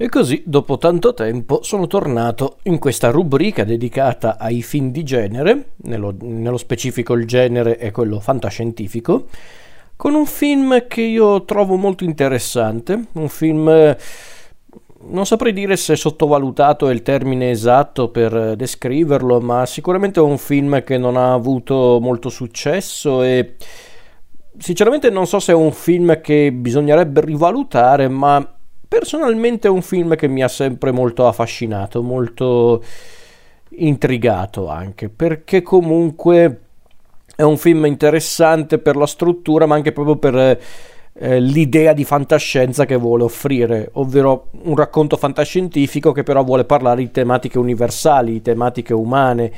E così, dopo tanto tempo, sono tornato in questa rubrica dedicata ai film di genere, nello, nello, specifico il genere è quello fantascientifico, con un film che io trovo molto interessante, un film... Non saprei dire se sottovalutato è il termine esatto per descriverlo, ma sicuramente è un film che non ha avuto molto successo e sinceramente non so se è un film che bisognerebbe rivalutare, ma Personalmente è un film che mi ha sempre molto affascinato, molto intrigato anche, perché comunque è un film interessante per la struttura, ma anche proprio per eh, l'idea di fantascienza che vuole offrire, ovvero un racconto fantascientifico che però vuole parlare di tematiche universali, di tematiche umane,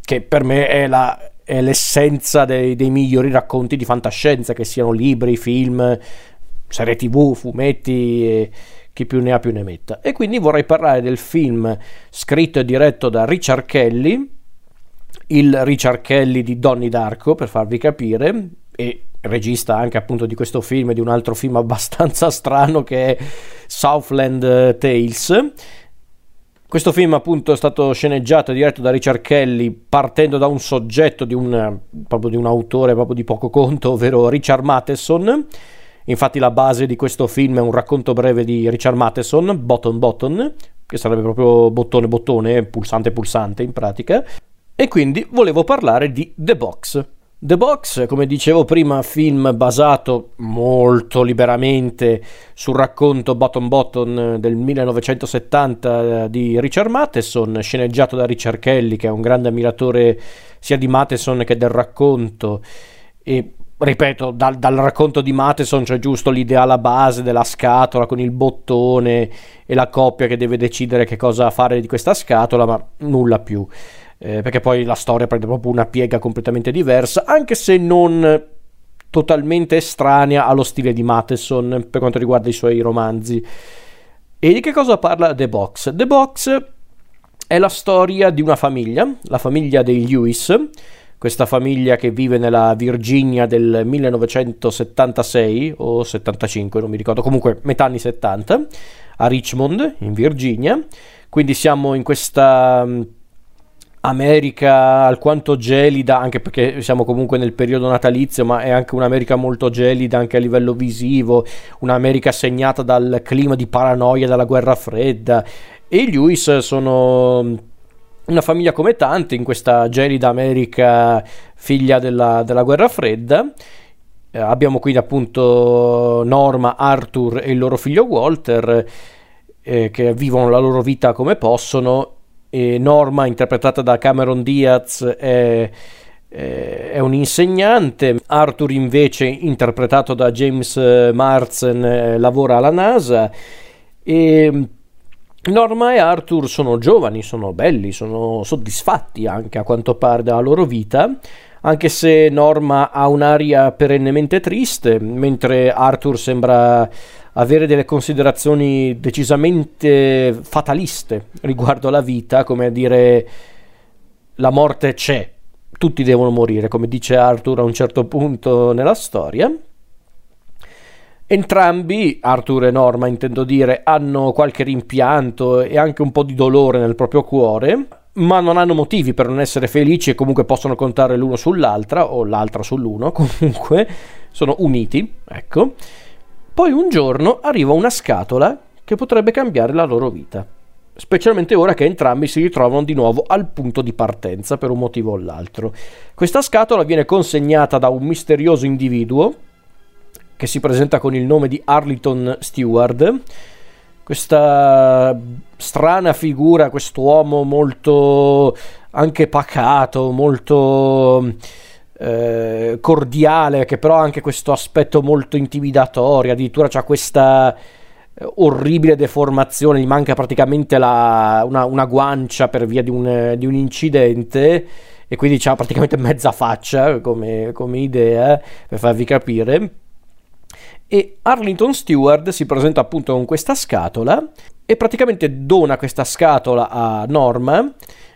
che per me è, la, è l'essenza dei, dei migliori racconti di fantascienza, che siano libri, film, serie tv, fumetti e chi più ne ha più ne metta. E quindi vorrei parlare del film scritto e diretto da Richard Kelly, il Richard Kelly di Donnie Darko, per farvi capire, e regista anche appunto di questo film e di un altro film abbastanza strano che è Southland Tales. Questo film appunto è stato sceneggiato e diretto da Richard Kelly partendo da un soggetto di un, proprio di un autore proprio di poco conto, ovvero Richard Matheson Infatti la base di questo film è un racconto breve di Richard Matheson, Bottom Bottom, che sarebbe proprio bottone bottone, pulsante pulsante in pratica. E quindi volevo parlare di The Box. The Box, come dicevo prima, film basato molto liberamente sul racconto Bottom Bottom del 1970 di Richard Matheson, sceneggiato da Richard Kelly, che è un grande ammiratore sia di Matheson che del racconto, e ripeto, dal, dal, racconto di Matheson c'è giusto l'idea alla base della scatola con il bottone e la coppia che deve decidere che cosa fare di questa scatola, ma nulla più. Eh, perché poi la storia prende proprio una piega completamente diversa, anche se non totalmente estranea allo stile di Matheson per quanto riguarda i suoi romanzi. E di che cosa parla The Box? The Box è la storia di una famiglia, la famiglia dei Lewis, questa famiglia che vive nella Virginia del 1976 o 75, non mi ricordo, comunque metà anni 70, a Richmond, in Virginia. Quindi siamo in questa mm, America alquanto gelida, anche perché siamo comunque nel periodo natalizio, ma è anche un'America molto gelida anche a livello visivo, un'America segnata dal clima di paranoia dalla guerra fredda. E i Lewis sono una famiglia come tante in questa gelida America figlia della, della guerra fredda. Eh, abbiamo qui appunto Norma, Arthur e il loro figlio Walter eh, che vivono la loro vita come possono. E Norma, interpretata da Cameron Diaz, è, è un insegnante. Arthur, invece, interpretato da James Marsden, eh, lavora alla NASA. E Norma e Arthur sono giovani, sono belli, sono soddisfatti anche a quanto pare della loro vita, anche se Norma ha un'aria perennemente triste, mentre Arthur sembra avere delle considerazioni decisamente fataliste riguardo alla vita, come a dire la morte c'è, tutti devono morire, come dice Arthur a un certo punto nella storia. Entrambi, Arthur e Norma intendo dire, hanno qualche rimpianto e anche un po' di dolore nel proprio cuore, ma non hanno motivi per non essere felici e comunque possono contare l'uno sull'altra o l'altra sull'uno, comunque sono uniti, ecco. Poi un giorno arriva una scatola che potrebbe cambiare la loro vita, specialmente ora che entrambi si ritrovano di nuovo al punto di partenza per un motivo o l'altro. Questa scatola viene consegnata da un misterioso individuo che si presenta con il nome di Arlington Stewart. Questa strana figura, quest'uomo molto anche pacato, molto eh, cordiale, che però ha anche questo aspetto molto intimidatorio, addirittura c'ha questa eh, orribile deformazione, gli manca praticamente la, una, una, guancia per via di un, di un incidente e quindi ha praticamente mezza faccia come, come idea, per farvi capire e Arlington Stewart si presenta appunto con questa scatola e praticamente dona questa scatola a Norma.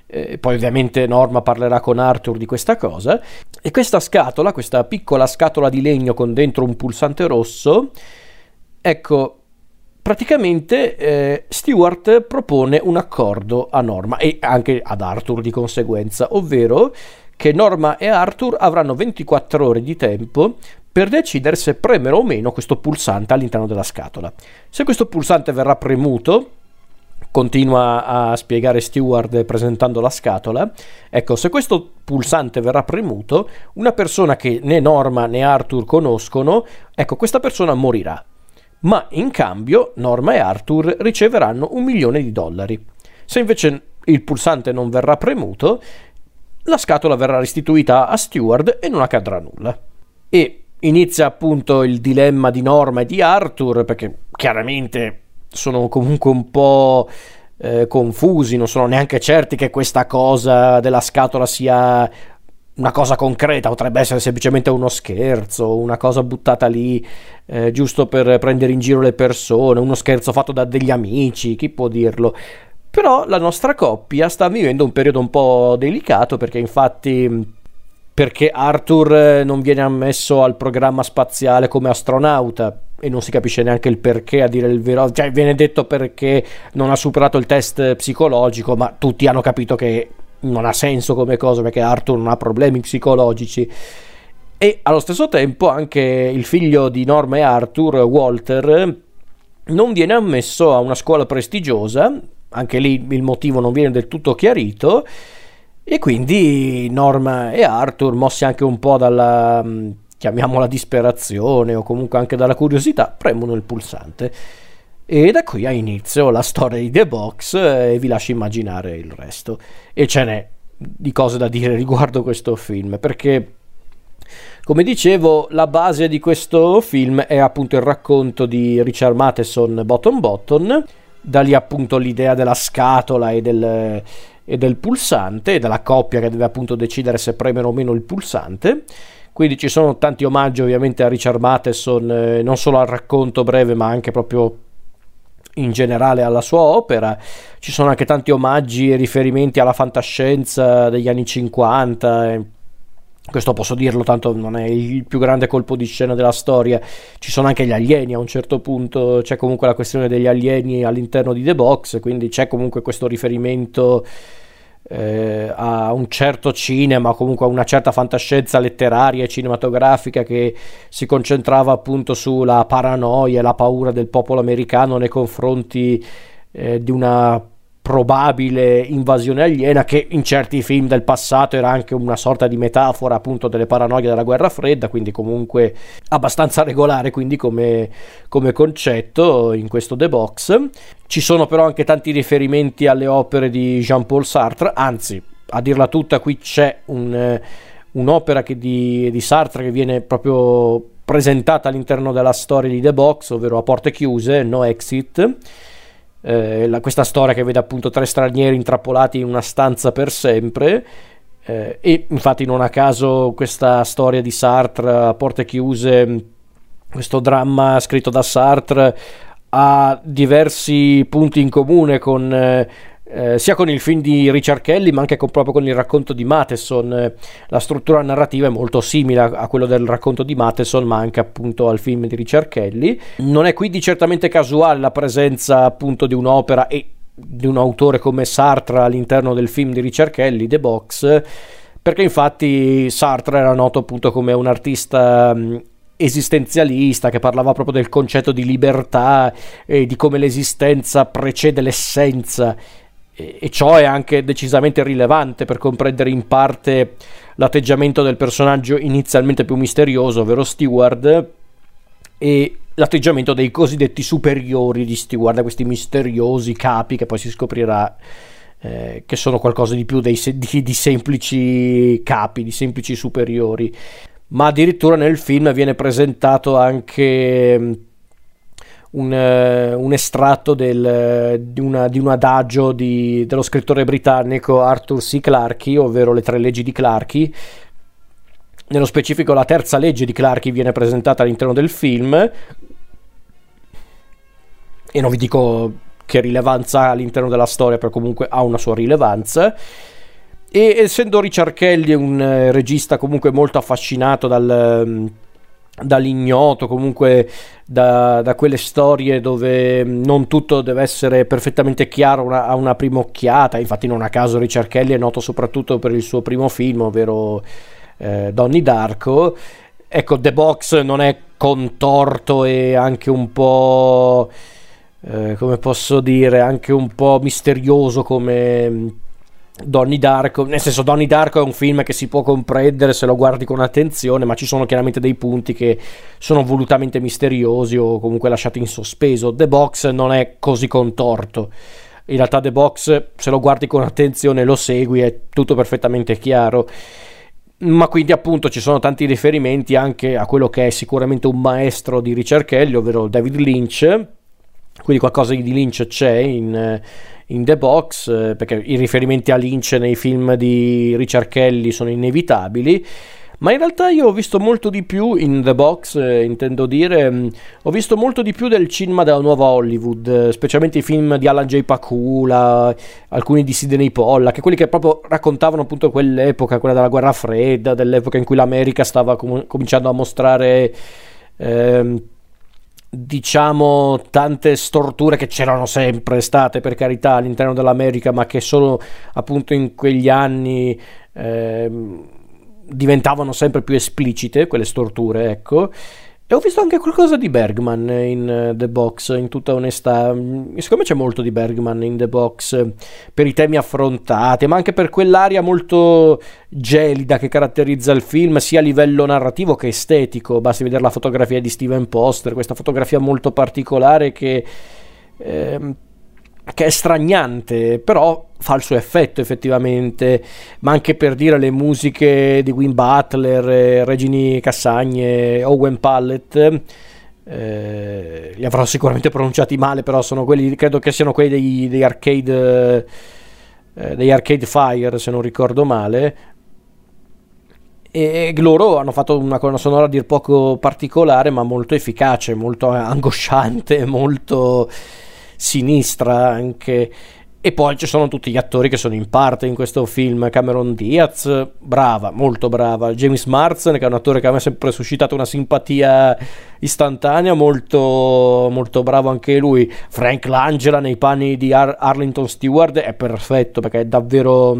Eh, poi ovviamente Norma parlerà con Arthur di questa cosa. E questa scatola, questa piccola scatola di legno con dentro un pulsante rosso, ecco, praticamente eh, Stewart propone un accordo a Norma e anche ad Arthur di conseguenza, ovvero che Norma e Arthur avranno 24 ore di tempo per decidere se premere o meno questo pulsante all'interno della scatola. Se questo pulsante verrà premuto, continua a spiegare Stewart presentando la scatola, ecco, se questo pulsante verrà premuto, una persona che né Norma né Arthur conoscono, ecco, questa persona morirà. Ma in cambio Norma e Arthur riceveranno un milione di dollari. Se invece il pulsante non verrà premuto, la scatola verrà restituita a Stewart e non accadrà nulla. E inizia appunto il dilemma di Norma e di Arthur, perché chiaramente sono comunque un po' eh, confusi, non sono neanche certi che questa cosa della scatola sia una cosa concreta, potrebbe essere semplicemente uno scherzo, una cosa buttata lì eh, giusto per prendere in giro le persone, uno scherzo fatto da degli amici, chi può dirlo? Però la nostra coppia sta vivendo un periodo un po' delicato perché infatti perché Arthur eh, non viene ammesso al programma spaziale come astronauta e non si capisce neanche il perché a dire il vero, cioè viene detto perché non ha superato il test psicologico, ma tutti hanno capito che non ha senso come cosa perché Arthur non ha problemi psicologici. E allo stesso tempo anche il figlio di Norma e Arthur, Walter, non viene ammesso a una scuola prestigiosa, anche lì il motivo non viene del tutto chiarito e quindi Norma e Arthur, mossi anche un po' dalla, mm, chiamiamola disperazione o comunque anche dalla curiosità, premono il pulsante. E da qui ha inizio la storia di The Box e vi lascio immaginare il resto. E ce n'è di cose da dire riguardo questo film, perché come dicevo, la base di questo film è appunto il racconto di Richard Matheson Bottom Bottom, da lì appunto l'idea della scatola e del e del pulsante e della coppia che deve appunto decidere se premere o meno il pulsante. Quindi ci sono tanti omaggi ovviamente a Richard Matheson, eh, non solo al racconto breve ma anche proprio in generale alla sua opera. Ci sono anche tanti omaggi e riferimenti alla fantascienza degli anni 50. Questo posso dirlo, tanto non è il più grande colpo di scena della storia. Ci sono anche gli alieni a un certo punto, c'è comunque la questione degli alieni all'interno di The Box, quindi c'è comunque questo riferimento eh, a un certo cinema, comunque a una certa fantascienza letteraria e cinematografica che si concentrava appunto sulla paranoia e la paura del popolo americano nei confronti eh, di una probabile invasione aliena che in certi film del passato era anche una sorta di metafora appunto delle paranoie della guerra fredda quindi comunque abbastanza regolare quindi come, come concetto in questo The Box. Ci sono però anche tanti riferimenti alle opere di Jean-Paul Sartre anzi a dirla tutta qui c'è un, un'opera di, di Sartre che viene proprio presentata all'interno della storia di The Box ovvero a porte chiuse No Exit eh, la, questa storia che vede appunto tre stranieri intrappolati in una stanza per sempre. Eh, e infatti non a caso questa storia di Sartre a porte chiuse, questo dramma scritto da Sartre ha diversi punti in comune con eh, eh, sia con il film di Richard Kelly ma anche con, proprio con il racconto di Matheson. la struttura narrativa è molto simile a, a, quello del racconto di Matheson ma anche appunto al film di Richard Kelly. Non è quindi certamente casuale la presenza appunto di un'opera e di un autore come Sartre all'interno del film di Richard Kelly, The Box, perché infatti Sartre era noto appunto come un artista esistenzialista che parlava proprio del concetto di libertà e di come l'esistenza precede l'essenza e ciò è anche decisamente rilevante per comprendere in parte l'atteggiamento del personaggio inizialmente più misterioso, ovvero Steward, e l'atteggiamento dei cosiddetti superiori di Steward, questi misteriosi capi che poi si scoprirà eh, che sono qualcosa di più dei, di, di semplici capi, di semplici superiori. Ma addirittura nel film viene presentato anche un, uh, un estratto del, di, una, di, un adagio di, dello scrittore britannico Arthur C. Clarke, ovvero le tre leggi di Clarke. Nello specifico la terza legge di Clarke viene presentata all'interno del film e non vi dico che rilevanza ha all'interno della storia, però comunque ha una sua rilevanza. E essendo Richard Kelly un eh, regista comunque molto affascinato dal, dall'ignoto, comunque da, da, quelle storie dove non tutto deve essere perfettamente chiaro una, a una prima occhiata. Infatti, non a caso Richard è noto soprattutto per il suo primo film, ovvero eh, Donnie Darko. Ecco, The Box non è contorto e anche un po'. Eh, come posso dire, anche un po' misterioso come Donnie Darko, nel senso Donnie Darko è un film che si può comprendere se lo guardi con attenzione, ma ci sono chiaramente dei punti che sono volutamente misteriosi o comunque lasciati in sospeso. The Box non è così contorto. In realtà The Box, se lo guardi con attenzione e lo segui, è tutto perfettamente chiaro. Ma quindi appunto ci sono tanti riferimenti anche a quello che è sicuramente un maestro di Richard Kelly, ovvero David Lynch. Quindi qualcosa di Lynch c'è in in The Box, eh, perché i riferimenti a Lynch nei film di Richard Kelly sono inevitabili. Ma in realtà io ho visto molto di più in The Box, eh, intendo dire, mh, mm, ho visto molto di più del cinema della nuova Hollywood, eh, specialmente i film di Alan J. Pakula, alcuni di Sidney Pollack, quelli che proprio raccontavano appunto quell'epoca, quella della guerra fredda, dell'epoca in cui l'America stava com- cominciando a mostrare... Ehm, diciamo tante storture che c'erano sempre state per carità all'interno dell'America ma che solo appunto in quegli anni eh, diventavano sempre più esplicite quelle storture ecco e ho visto anche qualcosa di Bergman in uh, The Box, in tutta onestà. Mm, secondo me c'è molto di Bergman in The Box per i temi affrontati, ma anche per quell'aria molto gelida che caratterizza il film, sia a livello narrativo che estetico. Basti vedere la fotografia di Steven Poster, questa fotografia molto particolare che... Eh, che è straniante, però fa il suo effetto effettivamente, ma anche per dire le musiche di Win Butler, eh, Regini Cassagne, Owen Pallet, eh, li avrò sicuramente pronunciati male, però sono quelli, credo che siano quelli dei, dei arcade, eh, dei arcade Fire, se non ricordo male, e loro hanno fatto una colonna sonora a dir poco particolare, ma molto efficace, molto angosciante, molto sinistra anche. E poi ci sono tutti gli attori che sono in parte in questo film. Cameron Diaz, brava, molto brava. James Marsden, che è un attore che a me ha sempre suscitato una simpatia istantanea, molto, molto bravo anche lui. Frank Langela nei panni di Ar- Arlington Stewart è perfetto perché è davvero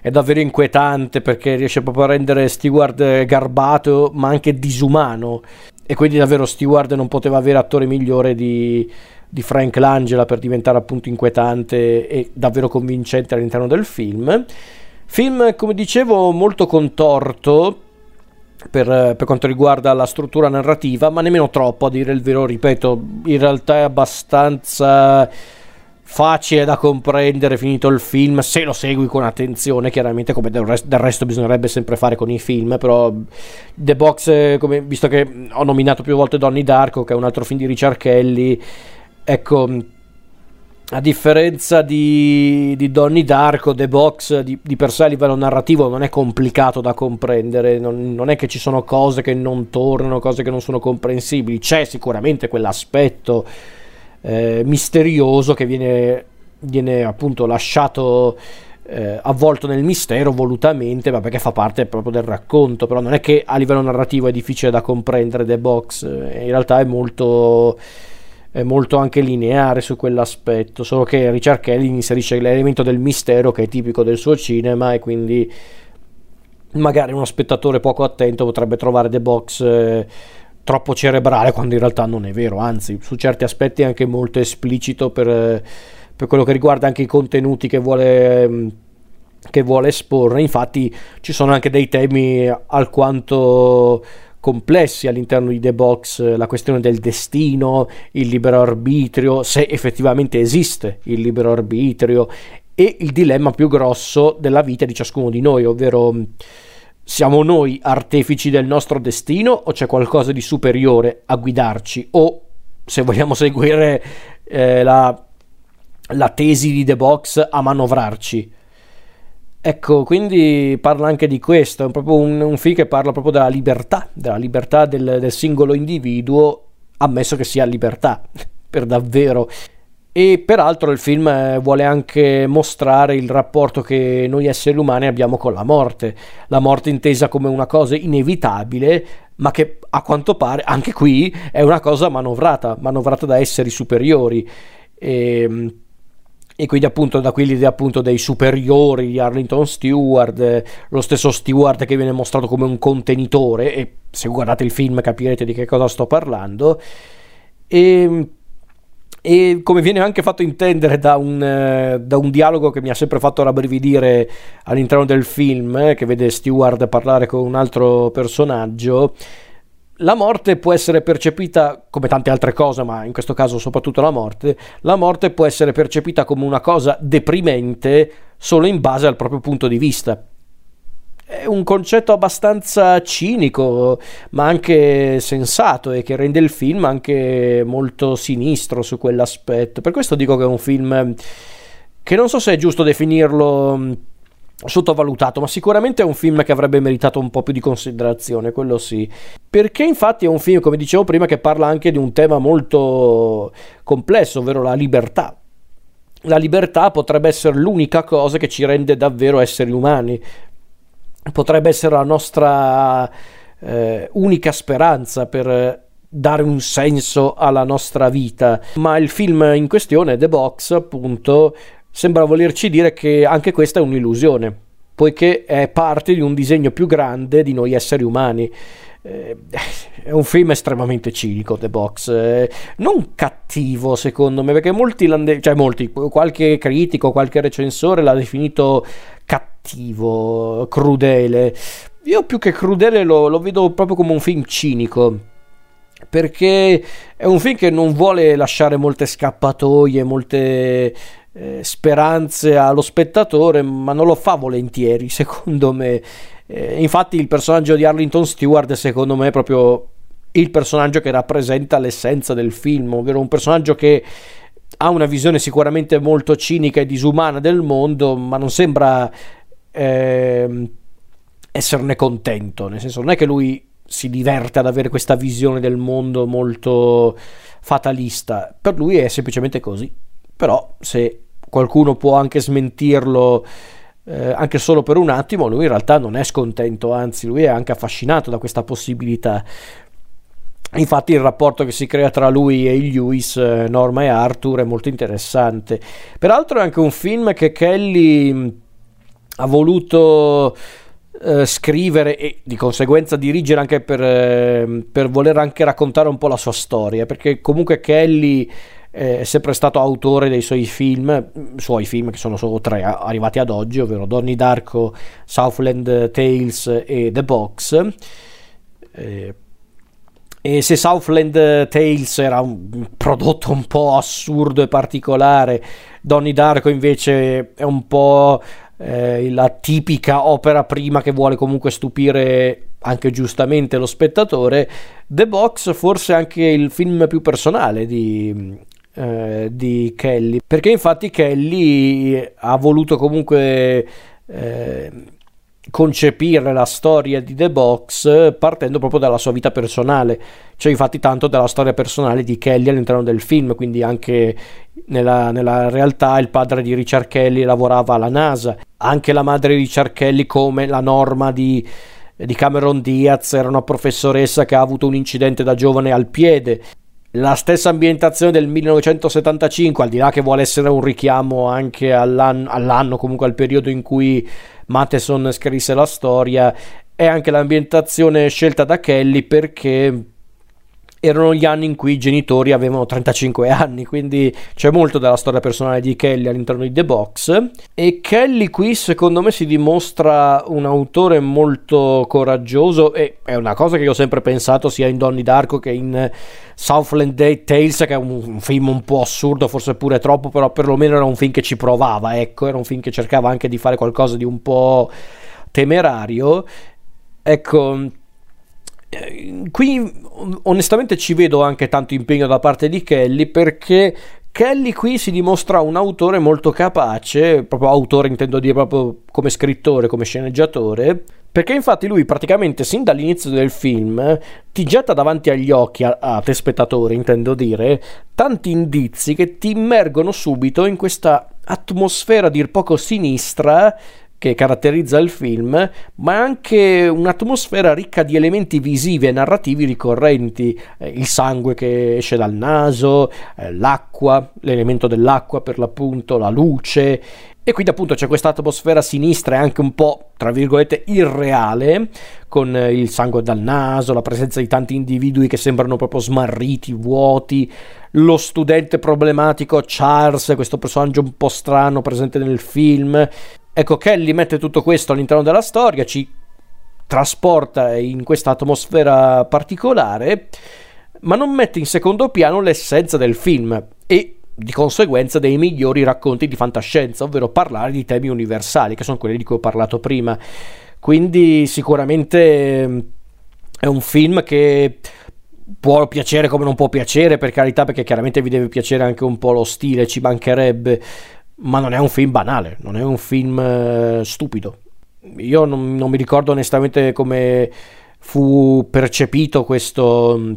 è davvero inquietante perché riesce proprio a rendere Stewart garbato ma anche disumano e quindi davvero Stewart non poteva avere attore migliore di, di Frank Langela per diventare appunto inquietante e davvero convincente all'interno del film. Film, come dicevo, molto contorto per, per, quanto riguarda la struttura narrativa, ma nemmeno troppo, a dire il vero, ripeto, in realtà è abbastanza facile da comprendere finito il film se lo segui con attenzione chiaramente come del, rest- del resto bisognerebbe sempre fare con i film però The Box come, visto che ho nominato più volte Donnie Darko che è un altro film di Richard Kelly Ecco, a differenza di, di Donnie Darko, The Box di, di, per sé a livello narrativo non è complicato da comprendere, non, non, è che ci sono cose che non tornano, cose che non sono comprensibili, c'è sicuramente quell'aspetto eh, misterioso che viene, viene appunto lasciato eh, avvolto nel mistero volutamente, ma perché fa parte proprio del racconto, però non è che a livello narrativo è difficile da comprendere The Box, eh, in realtà è molto molto anche lineare su quell'aspetto, solo che Richard Kelly inserisce l'elemento del mistero che è tipico del suo cinema e quindi magari uno spettatore poco attento potrebbe trovare The Box eh, troppo cerebrale quando in realtà non è vero, anzi su certi aspetti è anche molto esplicito per, per quello che riguarda anche i contenuti che vuole che vuole esporre, infatti ci sono anche dei temi alquanto complessi all'interno di The Box, la questione del destino, il libero arbitrio, se effettivamente esiste il libero arbitrio e il dilemma più grosso della vita di ciascuno di noi, ovvero siamo noi artefici del nostro destino o c'è qualcosa di superiore a guidarci? O se vogliamo seguire eh, la, la tesi di The Box a manovrarci Ecco, quindi parla anche di questo, è proprio un, un film che parla proprio della libertà, della libertà del, del singolo individuo, ammesso che sia libertà, per davvero. E peraltro il film eh, vuole anche mostrare il rapporto che noi esseri umani abbiamo con la morte, la morte intesa come una cosa inevitabile, ma che a quanto pare anche qui è una cosa manovrata, manovrata da esseri superiori. E, ehm, e quindi appunto da l'idea appunto dei superiori di Arlington Stewart, eh, lo stesso Stewart che viene mostrato come un contenitore, e se guardate il film capirete di che cosa sto parlando, e, e come viene anche fatto intendere da un, eh, da un, dialogo che mi ha sempre fatto rabbrividire all'interno del film, eh, che vede Stewart parlare con un altro personaggio, la morte può essere percepita come tante altre cose, ma in questo caso soprattutto la morte, la morte può essere percepita come una cosa deprimente solo in base al proprio punto di vista. È un concetto abbastanza cinico, ma anche sensato e che rende il film anche molto sinistro su quell'aspetto. Per questo dico che è un film che non so se è giusto definirlo sottovalutato, ma sicuramente è un film che avrebbe meritato un po' più di considerazione, quello sì. Perché infatti è un film, come dicevo prima, che parla anche di un tema molto complesso, ovvero la libertà. La libertà potrebbe essere l'unica cosa che ci rende davvero esseri umani, potrebbe essere la nostra eh, unica speranza per dare un senso alla nostra vita. Ma il film in questione, The Box, appunto, sembra volerci dire che anche questa è un'illusione, poiché è parte di un disegno più grande di noi esseri umani. Eh, è un film estremamente cinico, The Box, eh, non cattivo secondo me, perché molti, cioè molti, qualche critico, qualche recensore l'ha definito cattivo, crudele. Io più che crudele lo, lo vedo proprio come un film cinico perché è un film che non vuole lasciare molte scappatoie, molte eh, speranze allo spettatore, ma non lo fa volentieri, secondo me. Eh, infatti il personaggio di Arlington Stewart, secondo me, è proprio il personaggio che rappresenta l'essenza del film, ovvero un personaggio che ha una visione sicuramente molto cinica e disumana del mondo, ma non sembra eh, esserne contento, nel senso non è che lui si diverte ad avere questa visione del mondo molto fatalista, per lui è semplicemente così. Però se qualcuno può anche smentirlo eh, anche solo per un attimo, lui in realtà non è scontento, anzi lui è anche affascinato da questa possibilità. Infatti il rapporto che si crea tra lui e Lewis, eh, Norma e Arthur è molto interessante. Peraltro è anche un film che Kelly ha voluto eh, scrivere e di conseguenza dirigere anche per, eh, per voler anche raccontare un po' la sua storia, perché comunque Kelly è sempre stato autore dei suoi film, suoi film che sono solo tre arrivati ad oggi, ovvero Donnie Darko, Southland Tales e The Box. Eh, e se Southland Tales era un prodotto un po' assurdo e particolare, Donnie Darko invece è un po' eh, la tipica opera prima che vuole comunque stupire anche giustamente lo spettatore, The Box forse anche il film più personale di, eh, di Kelly, perché infatti Kelly ha voluto comunque eh, concepire la storia di The Box partendo proprio dalla sua vita personale, cioè infatti tanto della storia personale di Kelly all'interno del film, quindi anche nella, nella realtà il padre di Richard Kelly lavorava alla NASA, anche la madre di Richard Kelly come la norma di di Cameron Diaz era una professoressa che ha avuto un incidente da giovane al piede la stessa ambientazione del 1975, al di là che vuole essere un richiamo anche all'anno, all'anno comunque al periodo in cui Matheson scrisse la storia, è anche l'ambientazione scelta da Kelly perché erano gli anni in cui i genitori avevano 35 anni, quindi c'è molto della storia personale di Kelly all'interno di The Box. E Kelly qui secondo me si dimostra un autore molto coraggioso e è una cosa che io ho sempre pensato sia in Donnie Darko che in Southland Day Tales, che è un, film un po' assurdo, forse pure troppo, però perlomeno era un film che ci provava, ecco, era un film che cercava anche di fare qualcosa di un po' temerario. Ecco, eh, qui onestamente ci vedo anche tanto impegno da parte di Kelly perché Kelly qui si dimostra un autore molto capace, proprio autore intendo dire proprio come scrittore, come sceneggiatore, perché infatti lui praticamente sin dall'inizio del film ti getta davanti agli occhi, a, a te spettatore intendo dire, tanti indizi che ti immergono subito in questa atmosfera dir poco sinistra che caratterizza il film, ma anche un'atmosfera ricca di elementi visivi e narrativi ricorrenti, eh, il sangue che esce dal naso, eh, l'acqua, l'elemento dell'acqua per l'appunto, la luce, e quindi appunto c'è questa atmosfera sinistra e anche un po', tra virgolette, irreale, con eh, il sangue dal naso, la presenza di tanti individui che sembrano proprio smarriti, vuoti, lo studente problematico Charles, questo personaggio un po' strano presente nel film, Ecco, Kelly mette tutto questo all'interno della storia, ci trasporta in questa atmosfera particolare, ma non mette in secondo piano l'essenza del film e di conseguenza dei migliori racconti di fantascienza, ovvero parlare di temi universali, che sono quelli di cui ho parlato prima. Quindi sicuramente è un film che può piacere come non può piacere, per carità, perché chiaramente vi deve piacere anche un po' lo stile, ci mancherebbe, ma non è un film banale, non è un film eh, stupido. Io non, non, mi ricordo onestamente come fu percepito questo,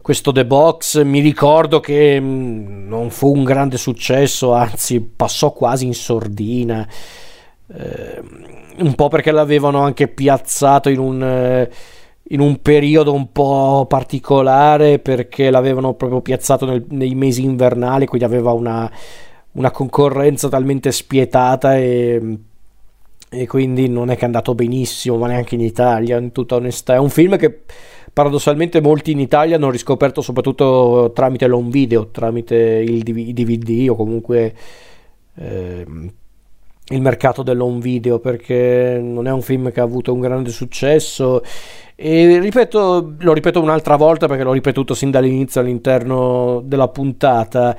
questo The Box, mi ricordo che mm, non fu un grande successo, anzi passò quasi in sordina, eh, un po' perché l'avevano anche piazzato in un... Eh, in un periodo un po' particolare perché l'avevano proprio piazzato nel, nei mesi invernali, quindi aveva una, una concorrenza talmente spietata e, e quindi non è che è andato benissimo, ma neanche in Italia, in tutta onestà. È un film che paradossalmente molti in Italia hanno riscoperto soprattutto tramite l'home video, tramite il DVD o comunque eh, il mercato dell'home video, perché non è un film che ha avuto un grande successo. E ripeto, lo ripeto un'altra volta perché l'ho ripetuto sin dall'inizio all'interno della puntata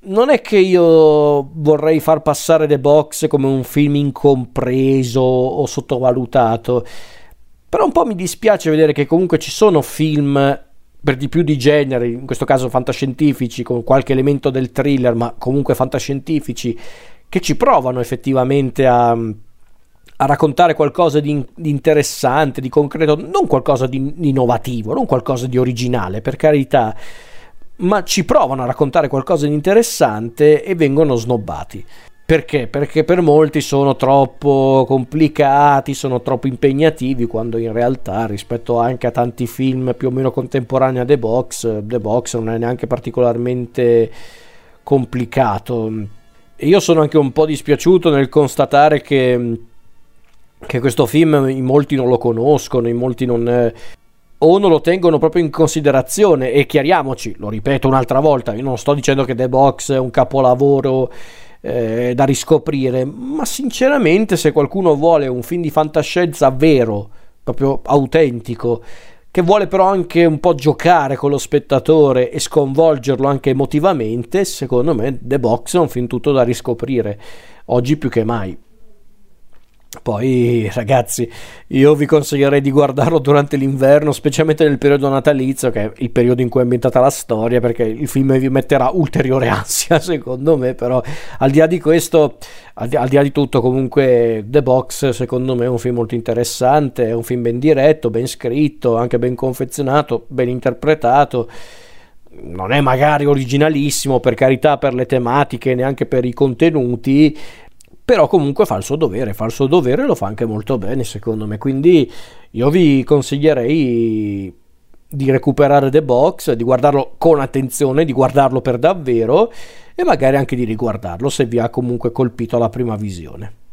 non è che io vorrei far passare The Box come un film incompreso o sottovalutato, però un po' mi dispiace vedere che comunque ci sono film per di più di genere, in questo caso fantascientifici, con qualche elemento del thriller, ma comunque fantascientifici, che ci provano effettivamente a, a raccontare qualcosa di, di, interessante, di concreto, non qualcosa di innovativo, non qualcosa di originale, per carità ma ci provano a raccontare qualcosa di interessante e vengono snobbati. Perché? Perché per molti sono troppo complicati, sono troppo impegnativi, quando in realtà rispetto anche a tanti film più o meno contemporanei a The Box, The Box non è neanche particolarmente complicato. E io sono anche un po' dispiaciuto nel constatare che, che questo film in molti non lo conoscono, in molti non, o non lo tengono proprio in considerazione e chiariamoci, lo ripeto un'altra volta, io non sto dicendo che The Box è un capolavoro eh, da riscoprire, ma sinceramente se qualcuno vuole un film di fantascienza vero, proprio autentico, che vuole però anche un po' giocare con lo spettatore e sconvolgerlo anche emotivamente, secondo me The Box è un film tutto da riscoprire, oggi più che mai. Poi, ragazzi, io vi consiglierei di guardarlo durante l'inverno, specialmente nel periodo natalizio, che è il periodo in cui è ambientata la storia, perché il film vi metterà ulteriore ansia, secondo me. Però, al di là di questo, al di, al di là di tutto, comunque, The Box, secondo me, è un film molto interessante. È un film ben diretto, ben scritto, anche ben confezionato, ben interpretato non è magari originalissimo per carità per le tematiche neanche per i contenuti però comunque fa il suo dovere, fa il suo dovere e lo fa anche molto bene secondo me, quindi io vi consiglierei di recuperare The Box, di guardarlo con attenzione, di guardarlo per davvero e magari anche di riguardarlo se vi ha comunque colpito alla prima visione.